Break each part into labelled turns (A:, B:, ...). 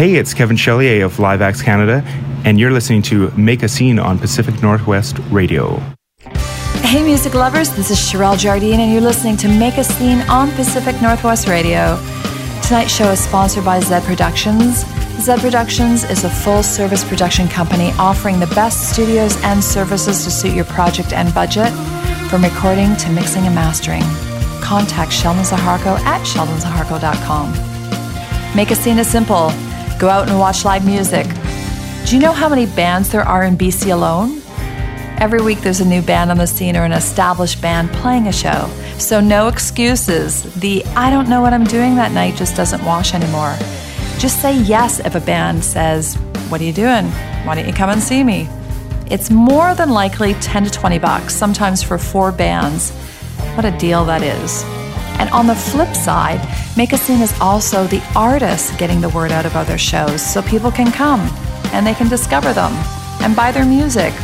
A: Hey, it's Kevin Chelier of Live Acts Canada, and you're listening to Make a Scene on Pacific Northwest Radio.
B: Hey, music lovers, this is Sherelle Jardine, and you're listening to Make a Scene on Pacific Northwest Radio. Tonight's show is sponsored by Zed Productions. Zed Productions is a full service production company offering the best studios and services to suit your project and budget, from recording to mixing and mastering. Contact Sheldon Zaharko at sheldonzaharko.com. Make a scene is simple. Go out and watch live music. Do you know how many bands there are in BC alone? Every week there's a new band on the scene or an established band playing a show. So no excuses. The I don't know what I'm doing that night just doesn't wash anymore. Just say yes if a band says, What are you doing? Why don't you come and see me? It's more than likely 10 to 20 bucks, sometimes for four bands. What a deal that is. And on the flip side, Make a Scene is also the artists getting the word out about their shows so people can come and they can discover them and buy their music.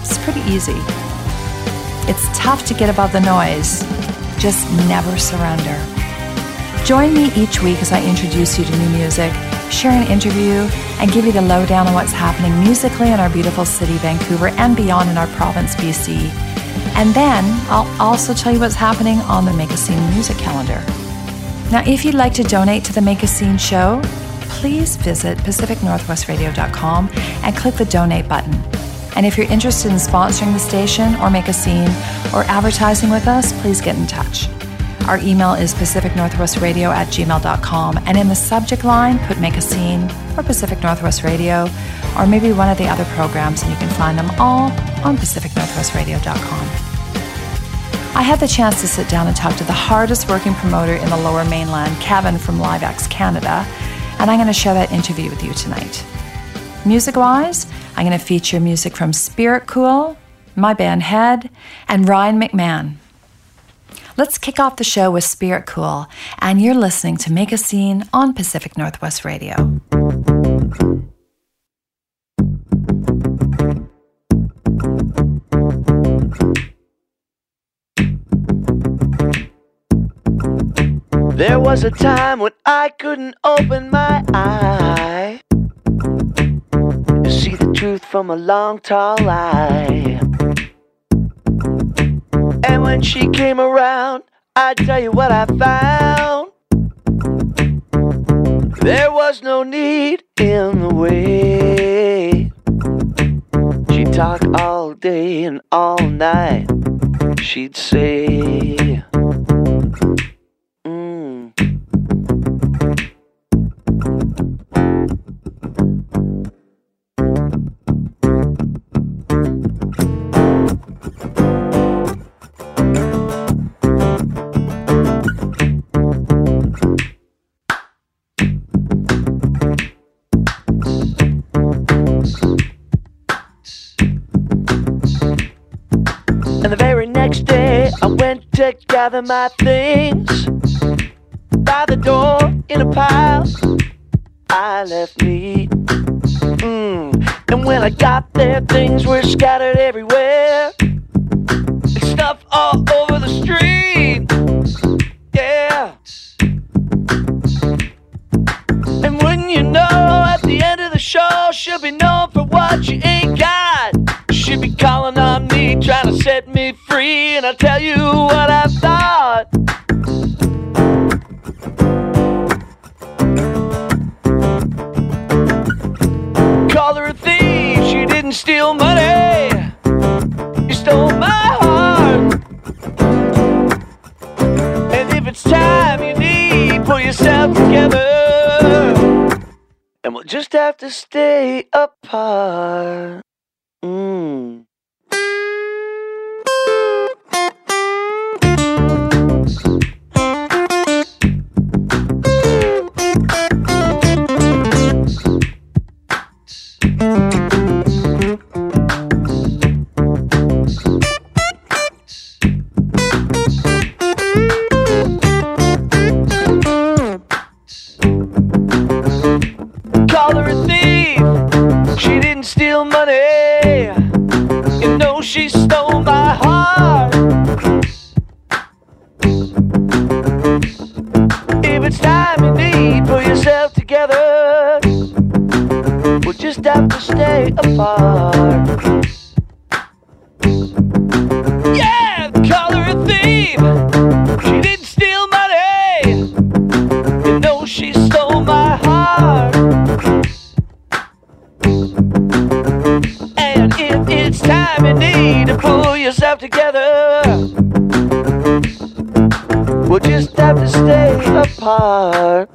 B: It's pretty easy. It's tough to get above the noise. Just never surrender. Join me each week as I introduce you to new music, share an interview, and give you the lowdown on what's happening musically in our beautiful city, Vancouver, and beyond in our province, BC. And then I'll also tell you what's happening on the Make a Scene music calendar. Now, if you'd like to donate to the Make a Scene show, please visit pacificnorthwestradio.com and click the donate button. And if you're interested in sponsoring the station or make a scene or advertising with us, please get in touch. Our email is pacificnorthwestradio at gmail.com, and in the subject line, put Make a Scene or Pacific Northwest Radio, or maybe one of the other programs, and you can find them all on pacificnorthwestradio.com. I had the chance to sit down and talk to the hardest working promoter in the lower mainland, Kevin from Live Canada, and I'm going to share that interview with you tonight. Music wise, I'm going to feature music from Spirit Cool, my band Head, and Ryan McMahon. Let's kick off the show with Spirit Cool, and you're listening to Make a Scene on Pacific Northwest Radio.
C: Was a time when I couldn't open my eye to see the truth from a long, tall lie. And when she came around, I tell you what I found. There was no need in the way. She'd talk all day and all night. She'd say, gather my things by the door in a pile. I left me. Mm. And when I got there, things were scattered everywhere. And stuff all over the street. Yeah. And wouldn't you know, at the end of the show, she'll be known for what she ain't got. She'll be calling on me, trying to set me free. And I'll tell you what I thought. Call her a thief, she didn't steal money. You stole my heart. And if it's time you need, pull yourself together. And we'll just have to stay apart. Mm. Together. We'll just have to stay apart. Yeah, call her a thief. She didn't steal money. You know she stole my heart. And if it's time you need to pull yourself together, we'll just have to stay apart.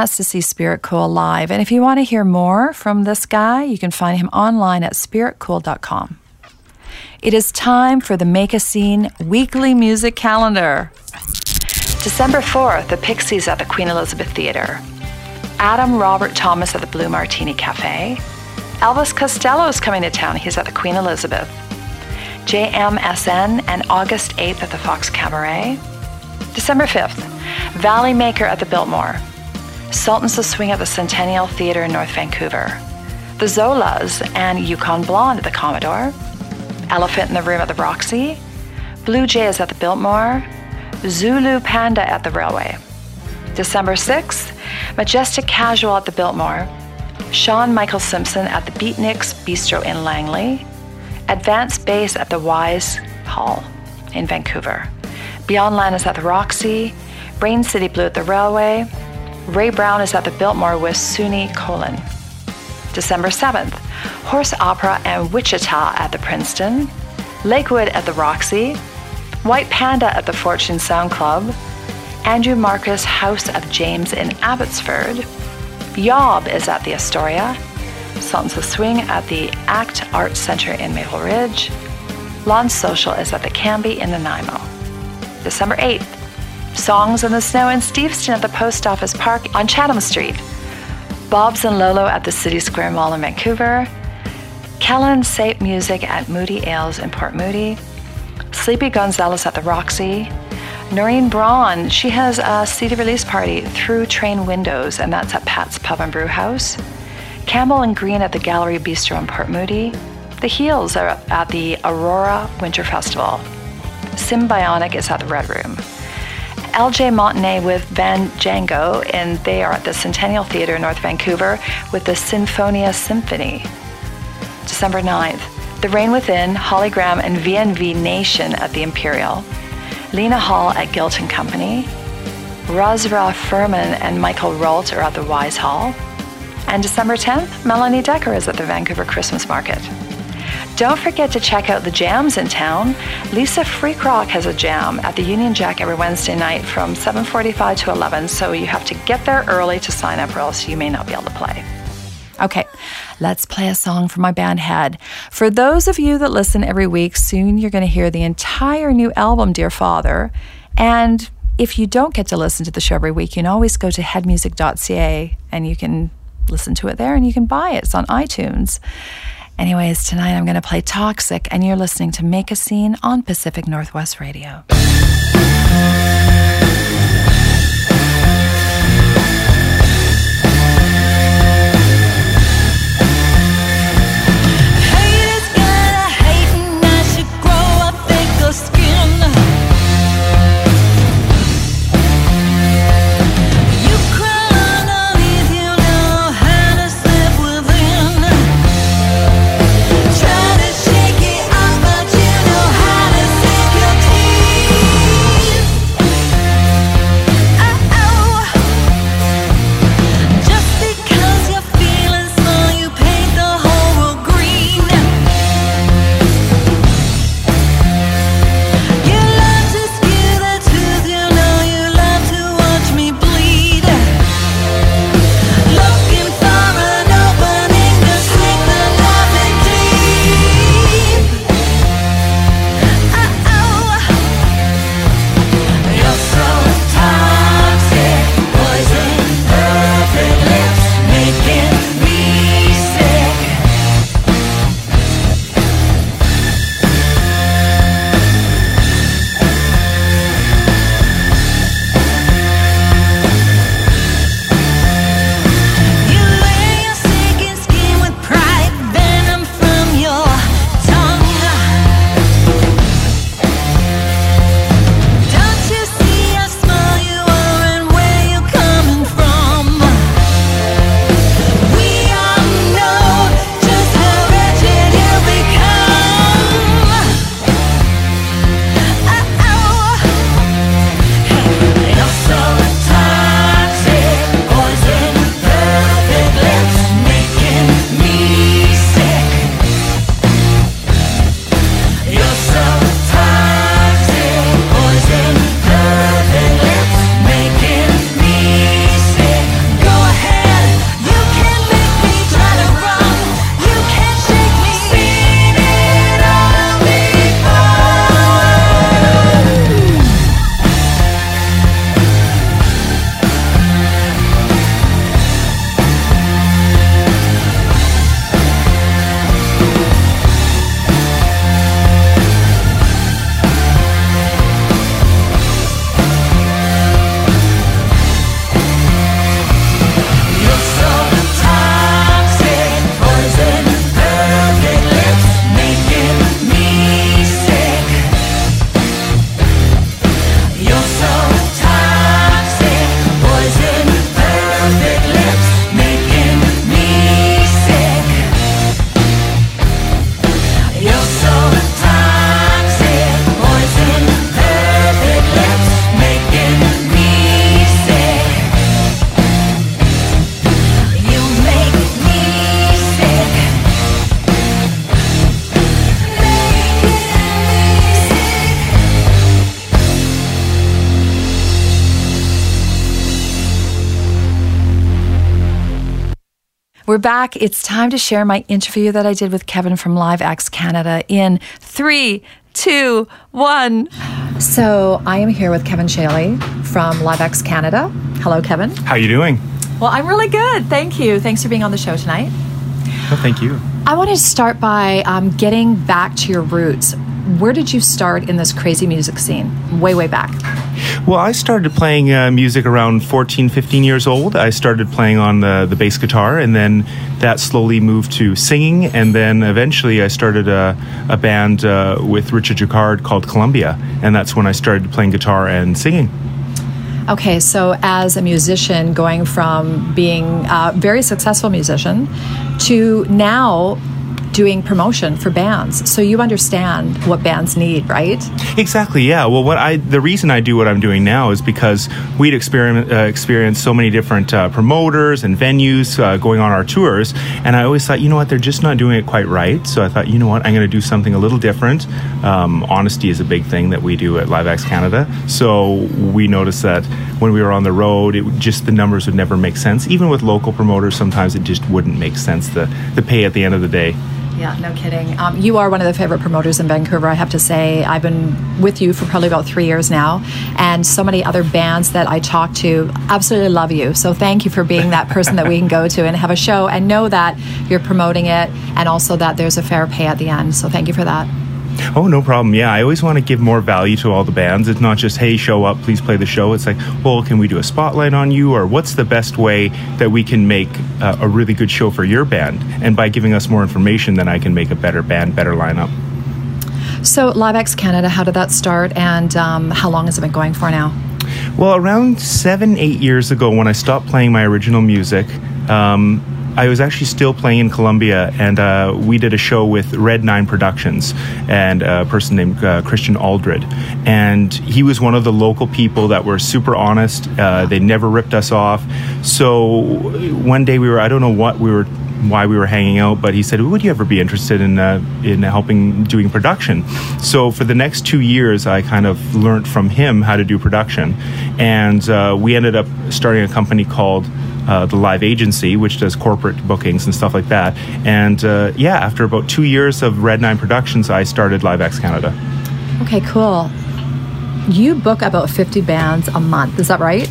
B: Chance to see Spirit Cool live, and if you want to hear more from this guy, you can find him online at spiritcool.com. It is time for the Make a Scene weekly music calendar. December 4th, the Pixies at the Queen Elizabeth Theatre. Adam Robert Thomas at the Blue Martini Cafe. Elvis Costello is coming to town. He's at the Queen Elizabeth. JMSN and August 8th at the Fox Cabaret. December 5th, Valley Maker at the Biltmore. Sultans of Swing at the Centennial Theatre in North Vancouver. The Zolas and Yukon Blonde at the Commodore. Elephant in the Room at the Roxy. Blue Jays at the Biltmore. Zulu Panda at the Railway. December 6th, Majestic Casual at the Biltmore. Sean Michael Simpson at the Beatniks Bistro in Langley. Advanced Bass at the Wise Hall in Vancouver. Beyond Land is at the Roxy. Brain City Blue at the Railway. Ray Brown is at the Biltmore with Suni Colon. December 7th, Horse Opera and Wichita at the Princeton. Lakewood at the Roxy. White Panda at the Fortune Sound Club. Andrew Marcus House of James in Abbotsford. Yob is at the Astoria. Sultans of Swing at the ACT Art Center in Maple Ridge. Lawn Social is at the Cambie in Nanaimo. December 8th, Songs in the Snow in Steveston at the Post Office Park on Chatham Street. Bob's and Lolo at the City Square Mall in Vancouver. Kellen Sape Music at Moody Ales in Port Moody. Sleepy Gonzalez at the Roxy. Noreen Braun, she has a CD release party through Train Windows, and that's at Pat's Pub and Brew House. Campbell and Green at the Gallery Bistro in Port Moody. The Heels are at the Aurora Winter Festival. Symbionic is at the Red Room. LJ Montagne with Van Django, and they are at the Centennial Theatre in North Vancouver with the Sinfonia Symphony. December 9th, The Rain Within, Holly Graham, and VNV Nation at the Imperial. Lena Hall at Gilton Company. Ezra Furman and Michael Rolt are at the Wise Hall. And December 10th, Melanie Decker is at the Vancouver Christmas Market. Don't forget to check out the jams in town. Lisa Freakrock has a jam at the Union Jack every Wednesday night from 7:45 to 11, so you have to get there early to sign up or else you may not be able to play. Okay, let's play a song from my band Head. For those of you that listen every week, soon you're going to hear the entire new album, Dear Father. And if you don't get to listen to the show every week, you can always go to headmusic.ca and you can listen to it there and you can buy it. It's on iTunes. Anyways, tonight I'm going to play Toxic, and you're listening to Make a Scene on Pacific Northwest Radio. Back. It's time to share my interview that I did with Kevin from Live Acts Canada in three, two, one. So I am here with Kevin Shaley from Live Acts Canada. Hello, Kevin.
A: How are you doing?
B: Well, I'm really good. Thank you. Thanks for being on the show tonight.
A: Well, thank you.
B: I wanted to start by um, getting back to your roots. Where did you start in this crazy music scene? Way, way back.
A: Well, I started playing uh, music around 14, 15 years old. I started playing on the, the bass guitar, and then that slowly moved to singing. And then eventually I started a, a band uh, with Richard Jacquard called Columbia. And that's when I started playing guitar and singing.
B: Okay, so as a musician, going from being a very successful musician to now doing promotion for bands. So you understand what bands need, right?
A: Exactly. Yeah. Well, what I the reason I do what I'm doing now is because we'd experiment, uh, experienced so many different uh, promoters and venues uh, going on our tours, and I always thought, you know what, they're just not doing it quite right. So I thought, you know what, I'm going to do something a little different. Um, honesty is a big thing that we do at Live Acts Canada. So we noticed that when we were on the road, it just the numbers would never make sense. Even with local promoters, sometimes it just wouldn't make sense the the pay at the end of the day.
B: Yeah, no kidding. Um, you are one of the favorite promoters in Vancouver, I have to say. I've been with you for probably about three years now, and so many other bands that I talk to absolutely love you. So thank you for being that person that we can go to and have a show and know that you're promoting it and also that there's a fair pay at the end. So thank you for that.
A: Oh, no problem. Yeah, I always want to give more value to all the bands. It's not just, hey, show up, please play the show. It's like, well, can we do a spotlight on you? Or what's the best way that we can make uh, a really good show for your band? And by giving us more information, then I can make a better band, better lineup.
B: So, Live Acts Canada, how did that start and um, how long has it been going for now?
A: Well, around seven, eight years ago, when I stopped playing my original music, um, I was actually still playing in Colombia, and uh, we did a show with Red Nine Productions and a person named uh, Christian Aldred. And he was one of the local people that were super honest. Uh, they never ripped us off. So one day we were, I don't know what we were why we were hanging out, but he said, "Would you ever be interested in uh, in helping doing production?" So for the next two years, I kind of learned from him how to do production, and uh, we ended up starting a company called. Uh, the live agency, which does corporate bookings and stuff like that. And uh, yeah, after about two years of Red Nine Productions, I started Live Acts Canada.
B: Okay, cool. You book about 50 bands a month, is that right?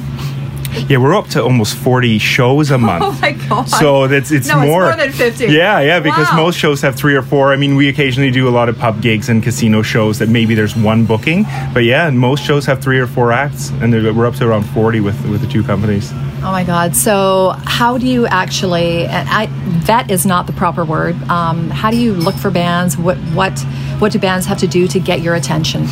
A: Yeah, we're up to almost 40 shows a month.
B: Oh my god.
A: So it's it's
B: no,
A: more.
B: It's more than 50.
A: Yeah, yeah, because
B: Wow.
A: most shows have three or four. I mean, we occasionally do a lot of pub gigs and casino shows that maybe there's one booking, but yeah, most shows have three or four acts, and we're up to around 40 with with the two companies.
B: Oh my God. So, how do you actually, I, that is not the proper word. Um, how do you look for bands? What, what, what do bands have to do to get your attention?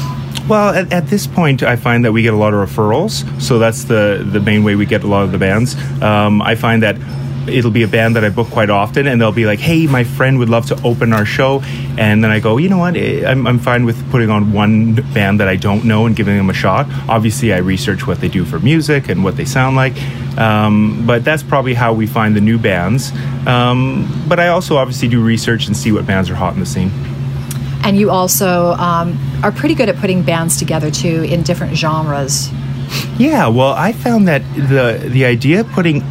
A: Well, at, at this point, I find that we get a lot of referrals, so that's the the main way we get a lot of the bands. Um, I find that it'll be a band that I book quite often, and they'll be like, "Hey, my friend would love to open our show," and then I go, "You know what? Eh, I'm, I'm fine with putting on one band that I don't know and giving them a shot." Obviously, I research what they do for music and what they sound like, um, but that's probably how we find the new bands. Um, but I also obviously do research and see what bands are hot in the scene.
B: And you also um, are pretty good at putting bands together too in different genres.
A: Yeah, well, I found that the the idea of putting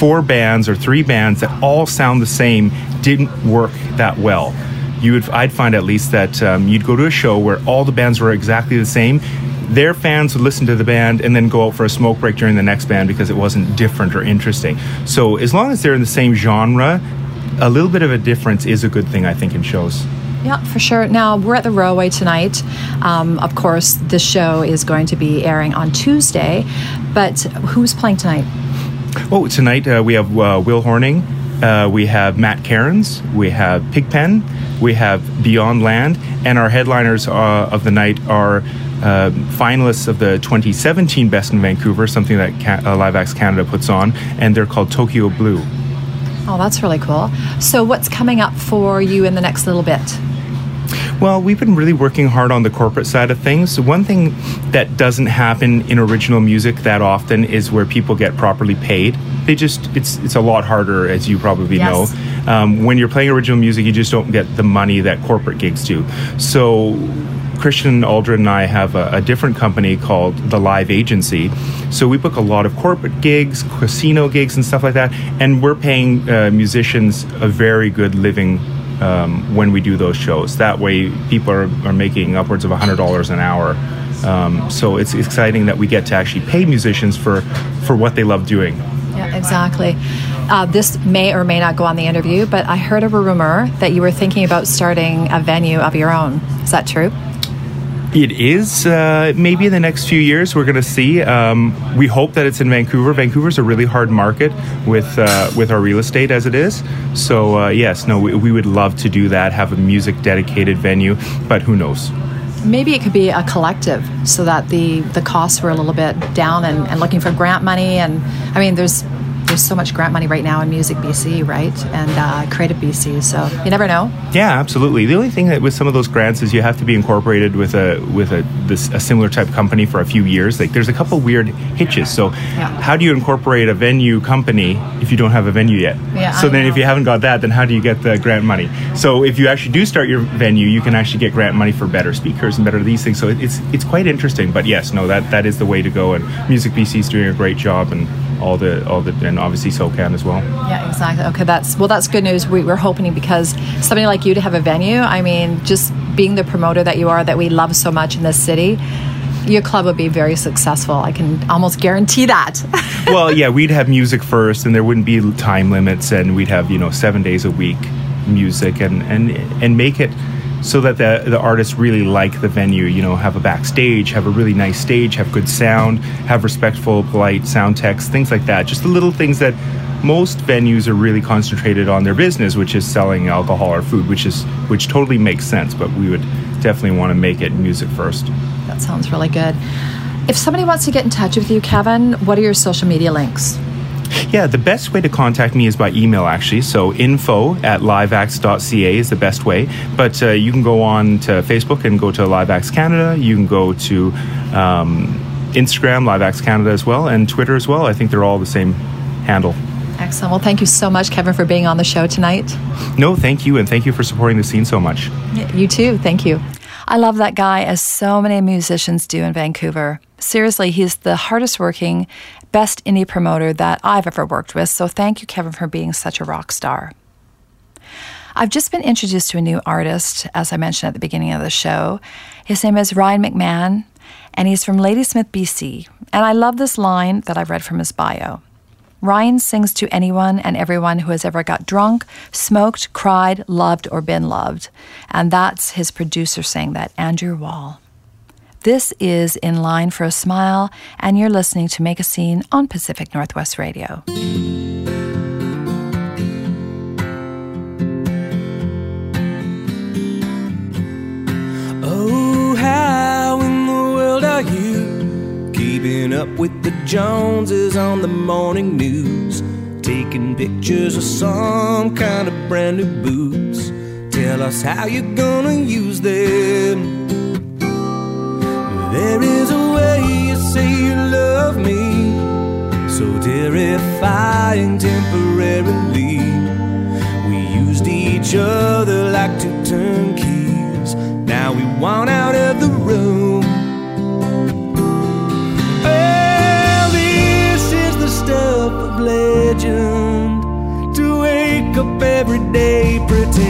A: four bands or three bands that all sound the same didn't work that well. You would, I'd find at least that um, you'd go to a show where all the bands were exactly the same. Their fans would listen to the band and then go out for a smoke break during the next band because it wasn't different or interesting. So as long as they're in the same genre, a little bit of a difference is a good thing, I think, in shows.
B: Yeah, for sure. Now, we're at the Railway tonight. Um, of course, this show is going to be airing on Tuesday, but who's playing tonight?
A: Oh, tonight uh, we have uh, Will Horning, uh, we have Matt Cairns, we have Pigpen, we have Beyond Land, and our headliners uh, of the night are uh, finalists of the 2017 Best in Vancouver, something that Ca- uh, Live Acts Canada puts on, and they're called Tokyo Blue.
B: Oh, that's really cool. So, what's coming up for you in the next little bit?
A: Well, we've been really working hard on the corporate side of things. One thing that doesn't happen in original music that often is where people get properly paid. they just it's it's a lot harder, as you probably
B: Yes.
A: know. Um, when you're playing original music, you just don't get the money that corporate gigs do. So. Christian Aldrin and I have a, a different company called the Live Agency. So we book a lot of corporate gigs, casino gigs, and stuff like that. And we're paying uh, musicians a very good living um, when we do those shows. That way, people are, are making upwards of $100 an hour. Um, so it's exciting that we get to actually pay musicians for, for what they love doing.
B: Yeah, exactly. Uh, this may or may not go on the interview, but I heard of a rumor that you were thinking about starting a venue of your own. Is that true?
A: It is uh, maybe in the next few years we're going to see. Um, we hope that it's in Vancouver. Vancouver's a really hard market with uh, with our real estate as it is. So uh, yes, no, we, we would love to do that. Have a music dedicated venue, but who knows?
B: Maybe it could be a collective so that the, the costs were a little bit down and, and looking for grant money. And I mean, there's there's so much grant money right now in Music BC, right? And uh, Creative BC. So you never know.
A: Yeah, absolutely. The only thing that with some of those grants is you have to be incorporated with a with a this a similar type company for a few years. Like there's a couple weird hitches. So how do you incorporate a venue company if you don't have a venue yet?
B: Yeah,
A: so
B: I
A: then if you haven't got that, then how do you get the grant money? So if you actually do start your venue, you can actually get grant money for better speakers and better these things. So it's it's quite interesting. But yes, no, that that is the way to go. And Music BC is doing a great job and all the all the and obviously SOCAN as well.
B: Yeah, exactly. Okay, that's well, that's good news. We, we're hoping because somebody like you to have a venue. I mean, just being the promoter that you are, that we love so much in this city, your club would be very successful. I can almost guarantee that.
A: well, yeah, we'd have music first, and there wouldn't be time limits, and we'd have you know seven days a week music, and and and make it so that the the artists really like the venue. You know, have a backstage, have a really nice stage, have good sound, have respectful, polite sound techs, things like that. Just the little things that most venues are really concentrated on their business, which is selling alcohol or food, which is which totally makes sense. But we would definitely want to make it music first.
B: that sounds really good. If somebody wants to get in touch with you, Kevin, what are your social media links?
A: Yeah, the best way to contact me is by email, actually. So info at liveacts.ca is the best way. But uh, you can go on to Facebook and go to LiveActs Canada. You can go to um, Instagram, LiveActs Canada as well, and Twitter as well. I think they're all the same handle.
B: Excellent. Well, thank you so much, Kevin, for being on the show tonight.
A: No, thank you, and thank you for supporting the scene so much.
B: You too. Thank you. I love that guy, as so many musicians do in Vancouver. Seriously, he's the hardest working, best indie promoter that I've ever worked with. So thank you, Kevin, for being such a rock star. I've just been introduced to a new artist, as I mentioned at the beginning of the show. His name is Ryan McMahon, and he's from Ladysmith, BC. And I love this line that I've read from his bio. Ryan sings to anyone and everyone who has ever got drunk, smoked, cried, loved, or been loved. And that's his producer saying that, Andrew Wall. This is In Line for a Smile, and you're listening to Make a Scene on Pacific Northwest Radio.
D: Oh, how in the world are you keeping up with the Joneses on the morning news? Taking pictures of some kind of brand new boots. Tell us how you're gonna use them. There is a way you say you love me, so terrifying temporarily. We used each other like two turnkeys. Now we want out of the room. Well, this is the stuff of legend. To wake up every day pretending.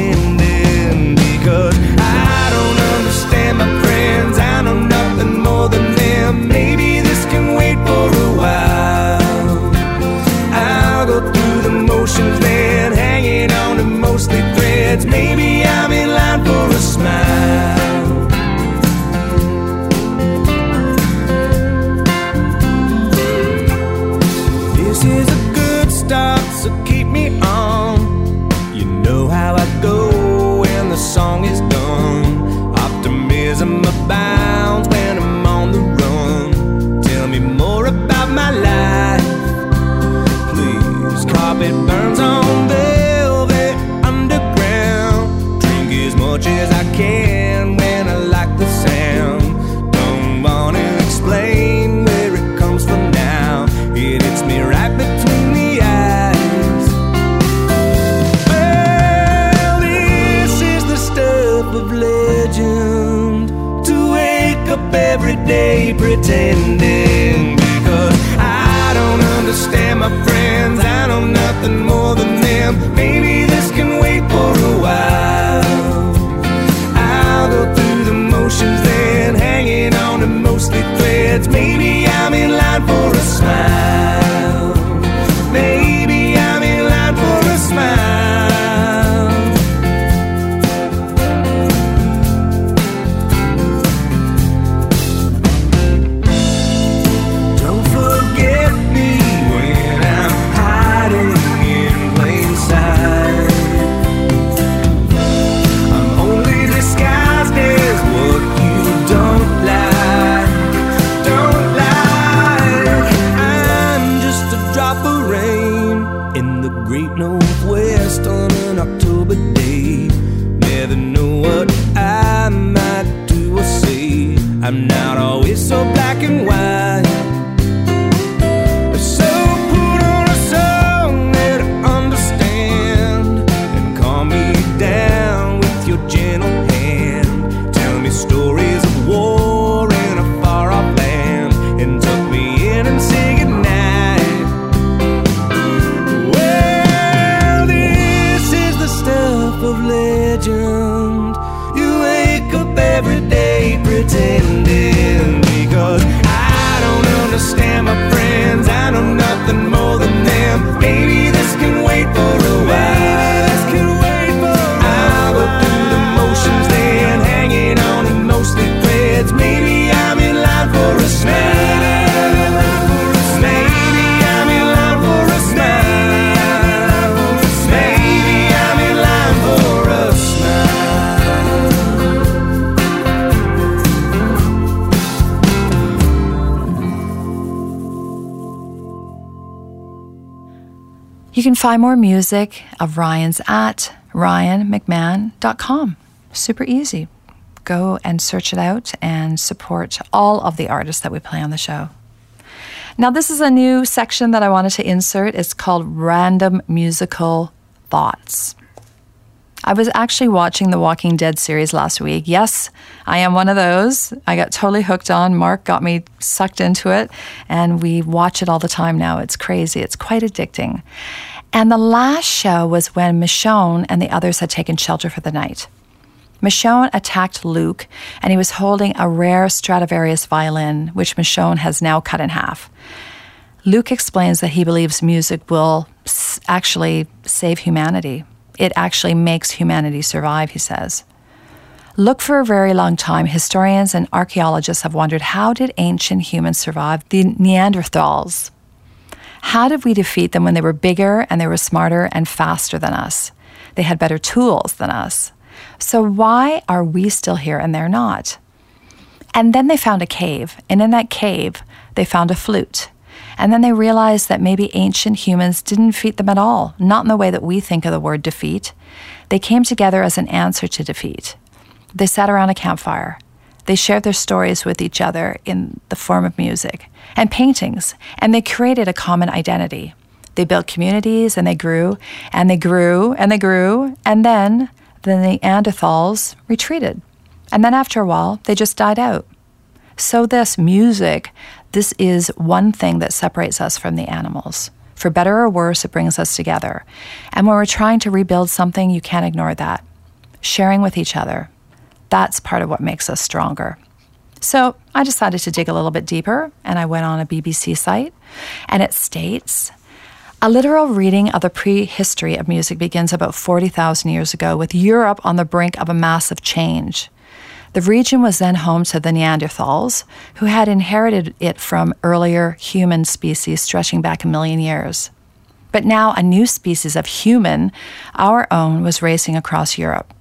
D: Can
B: find more music of Ryan's at ryanmcmahon.com. Super easy. Go and search it out and support all of the artists that we play on the show. Now, this is a new section that I wanted to insert. It's called Random Musical Thoughts. I was actually watching the Walking Dead series last week. Yes, I am one of those. I got totally hooked on. Mark got me sucked into it, and we watch it all the time now. It's crazy, it's quite addicting. And the last show was when Michonne and the others had taken shelter for the night. Michonne attacked Luke, and he was holding a rare Stradivarius violin, which Michonne has now cut in half. Luke explains that he believes music will actually save humanity. It actually makes humanity survive, he says. Look for a very long time, historians and archaeologists have wondered how did ancient humans survive the Neanderthals? How did we defeat them when they were bigger and they were smarter and faster than us? They had better tools than us. So why are we still here and they're not? And then they found a cave, and in that cave, they found a flute. And then they realized that maybe ancient humans didn't defeat them at all, not in the way that we think of the word defeat. They came together as an answer to defeat. They sat around a campfire. They shared their stories with each other in the form of music and paintings, and they created a common identity. They built communities and they grew and they grew and they grew, and then the Neanderthals retreated. And then after a while, they just died out. So, this music, this is one thing that separates us from the animals. For better or worse, it brings us together. And when we're trying to rebuild something, you can't ignore that. Sharing with each other, that's part of what makes us stronger. So I decided to dig a little bit deeper and I went on a BBC site and it states a literal reading of the prehistory of music begins about 40,000 years ago with Europe on the brink of a massive change. The region was then home to the Neanderthals, who had inherited it from earlier human species stretching back a million years. But now a new species of human, our own, was racing across Europe.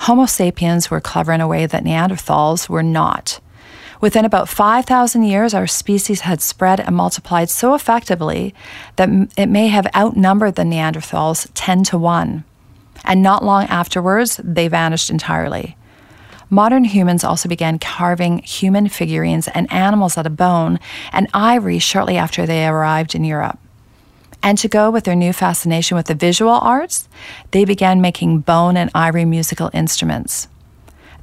B: Homo sapiens were clever in a way that Neanderthals were not. Within about 5,000 years, our species had spread and multiplied so effectively that it may have outnumbered the Neanderthals 10 to 1. And not long afterwards, they vanished entirely. Modern humans also began carving human figurines and animals out of bone and ivory shortly after they arrived in Europe. And to go with their new fascination with the visual arts, they began making bone and ivory musical instruments.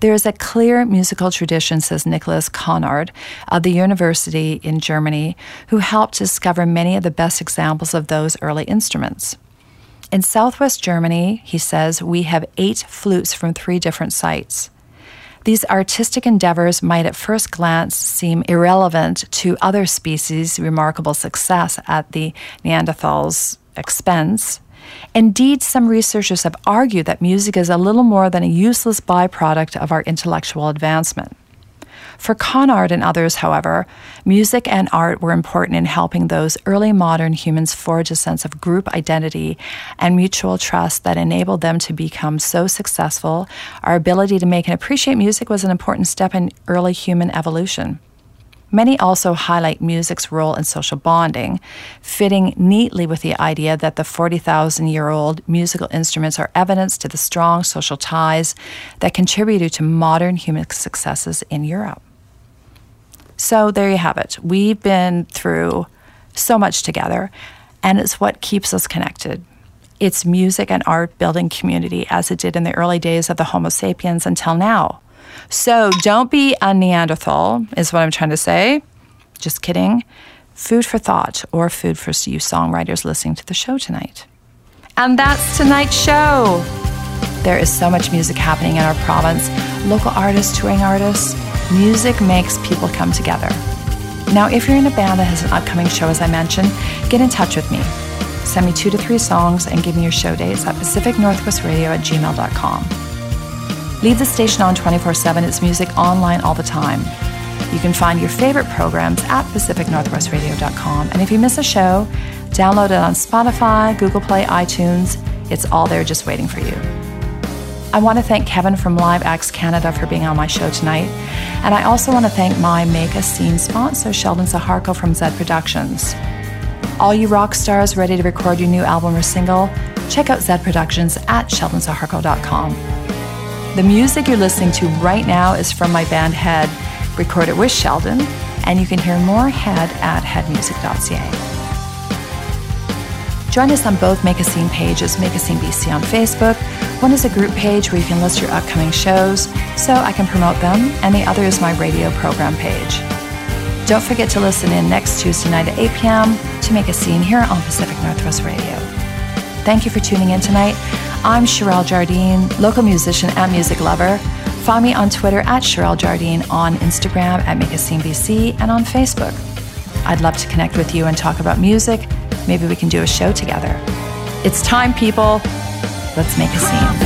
B: There is a clear musical tradition, says Nicholas Conard of the University in Germany, who helped discover many of the best examples of those early instruments. In southwest Germany, he says, we have eight flutes from three different sites. These artistic endeavors might at first glance seem irrelevant to other species' remarkable success at the Neanderthals' expense. Indeed, some researchers have argued that music is a little more than a useless byproduct of our intellectual advancement. For Conard and others, however, music and art were important in helping those early modern humans forge a sense of group identity and mutual trust that enabled them to become so successful. Our ability to make and appreciate music was an important step in early human evolution. Many also highlight music's role in social bonding, fitting neatly with the idea that the 40,000 year old musical instruments are evidence to the strong social ties that contributed to modern human successes in Europe. So there you have it. We've been through so much together, and it's what keeps us connected. It's music and art building community as it did in the early days of the Homo sapiens until now. So don't be a Neanderthal, is what I'm trying to say. Just kidding. Food for thought or food for you songwriters listening to the show tonight. And that's tonight's show. There is so much music happening in our province local artists, touring artists. Music makes people come together. Now, if you're in a band that has an upcoming show, as I mentioned, get in touch with me. Send me two to three songs and give me your show dates at pacificnorthwestradio at gmail.com. Leave the station on 24 7. It's music online all the time. You can find your favorite programs at pacificnorthwestradio.com. And if you miss a show, download it on Spotify, Google Play, iTunes. It's all there just waiting for you. I want to thank Kevin from Live Acts Canada for being on my show tonight. And I also want to thank my Make a Scene sponsor, Sheldon Zaharko from Zed Productions. All you rock stars ready to record your new album or single, check out Zed Productions at sheldonzaharko.com. The music you're listening to right now is from my band Head, recorded with Sheldon, and you can hear more Head at headmusic.ca. Join us on both Make a Scene pages, Make a Scene BC on Facebook. One is a group page where you can list your upcoming shows so I can promote them, and the other is my radio program page. Don't forget to listen in next Tuesday night at 8 p.m. to Make a Scene here on Pacific Northwest Radio. Thank you for tuning in tonight. I'm Sherelle Jardine, local musician and music lover. Find me on Twitter at Sherelle Jardine, on Instagram at Make a Scene BC, and on Facebook. I'd love to connect with you and talk about music, Maybe we can do a show together. It's time, people. Let's make a scene.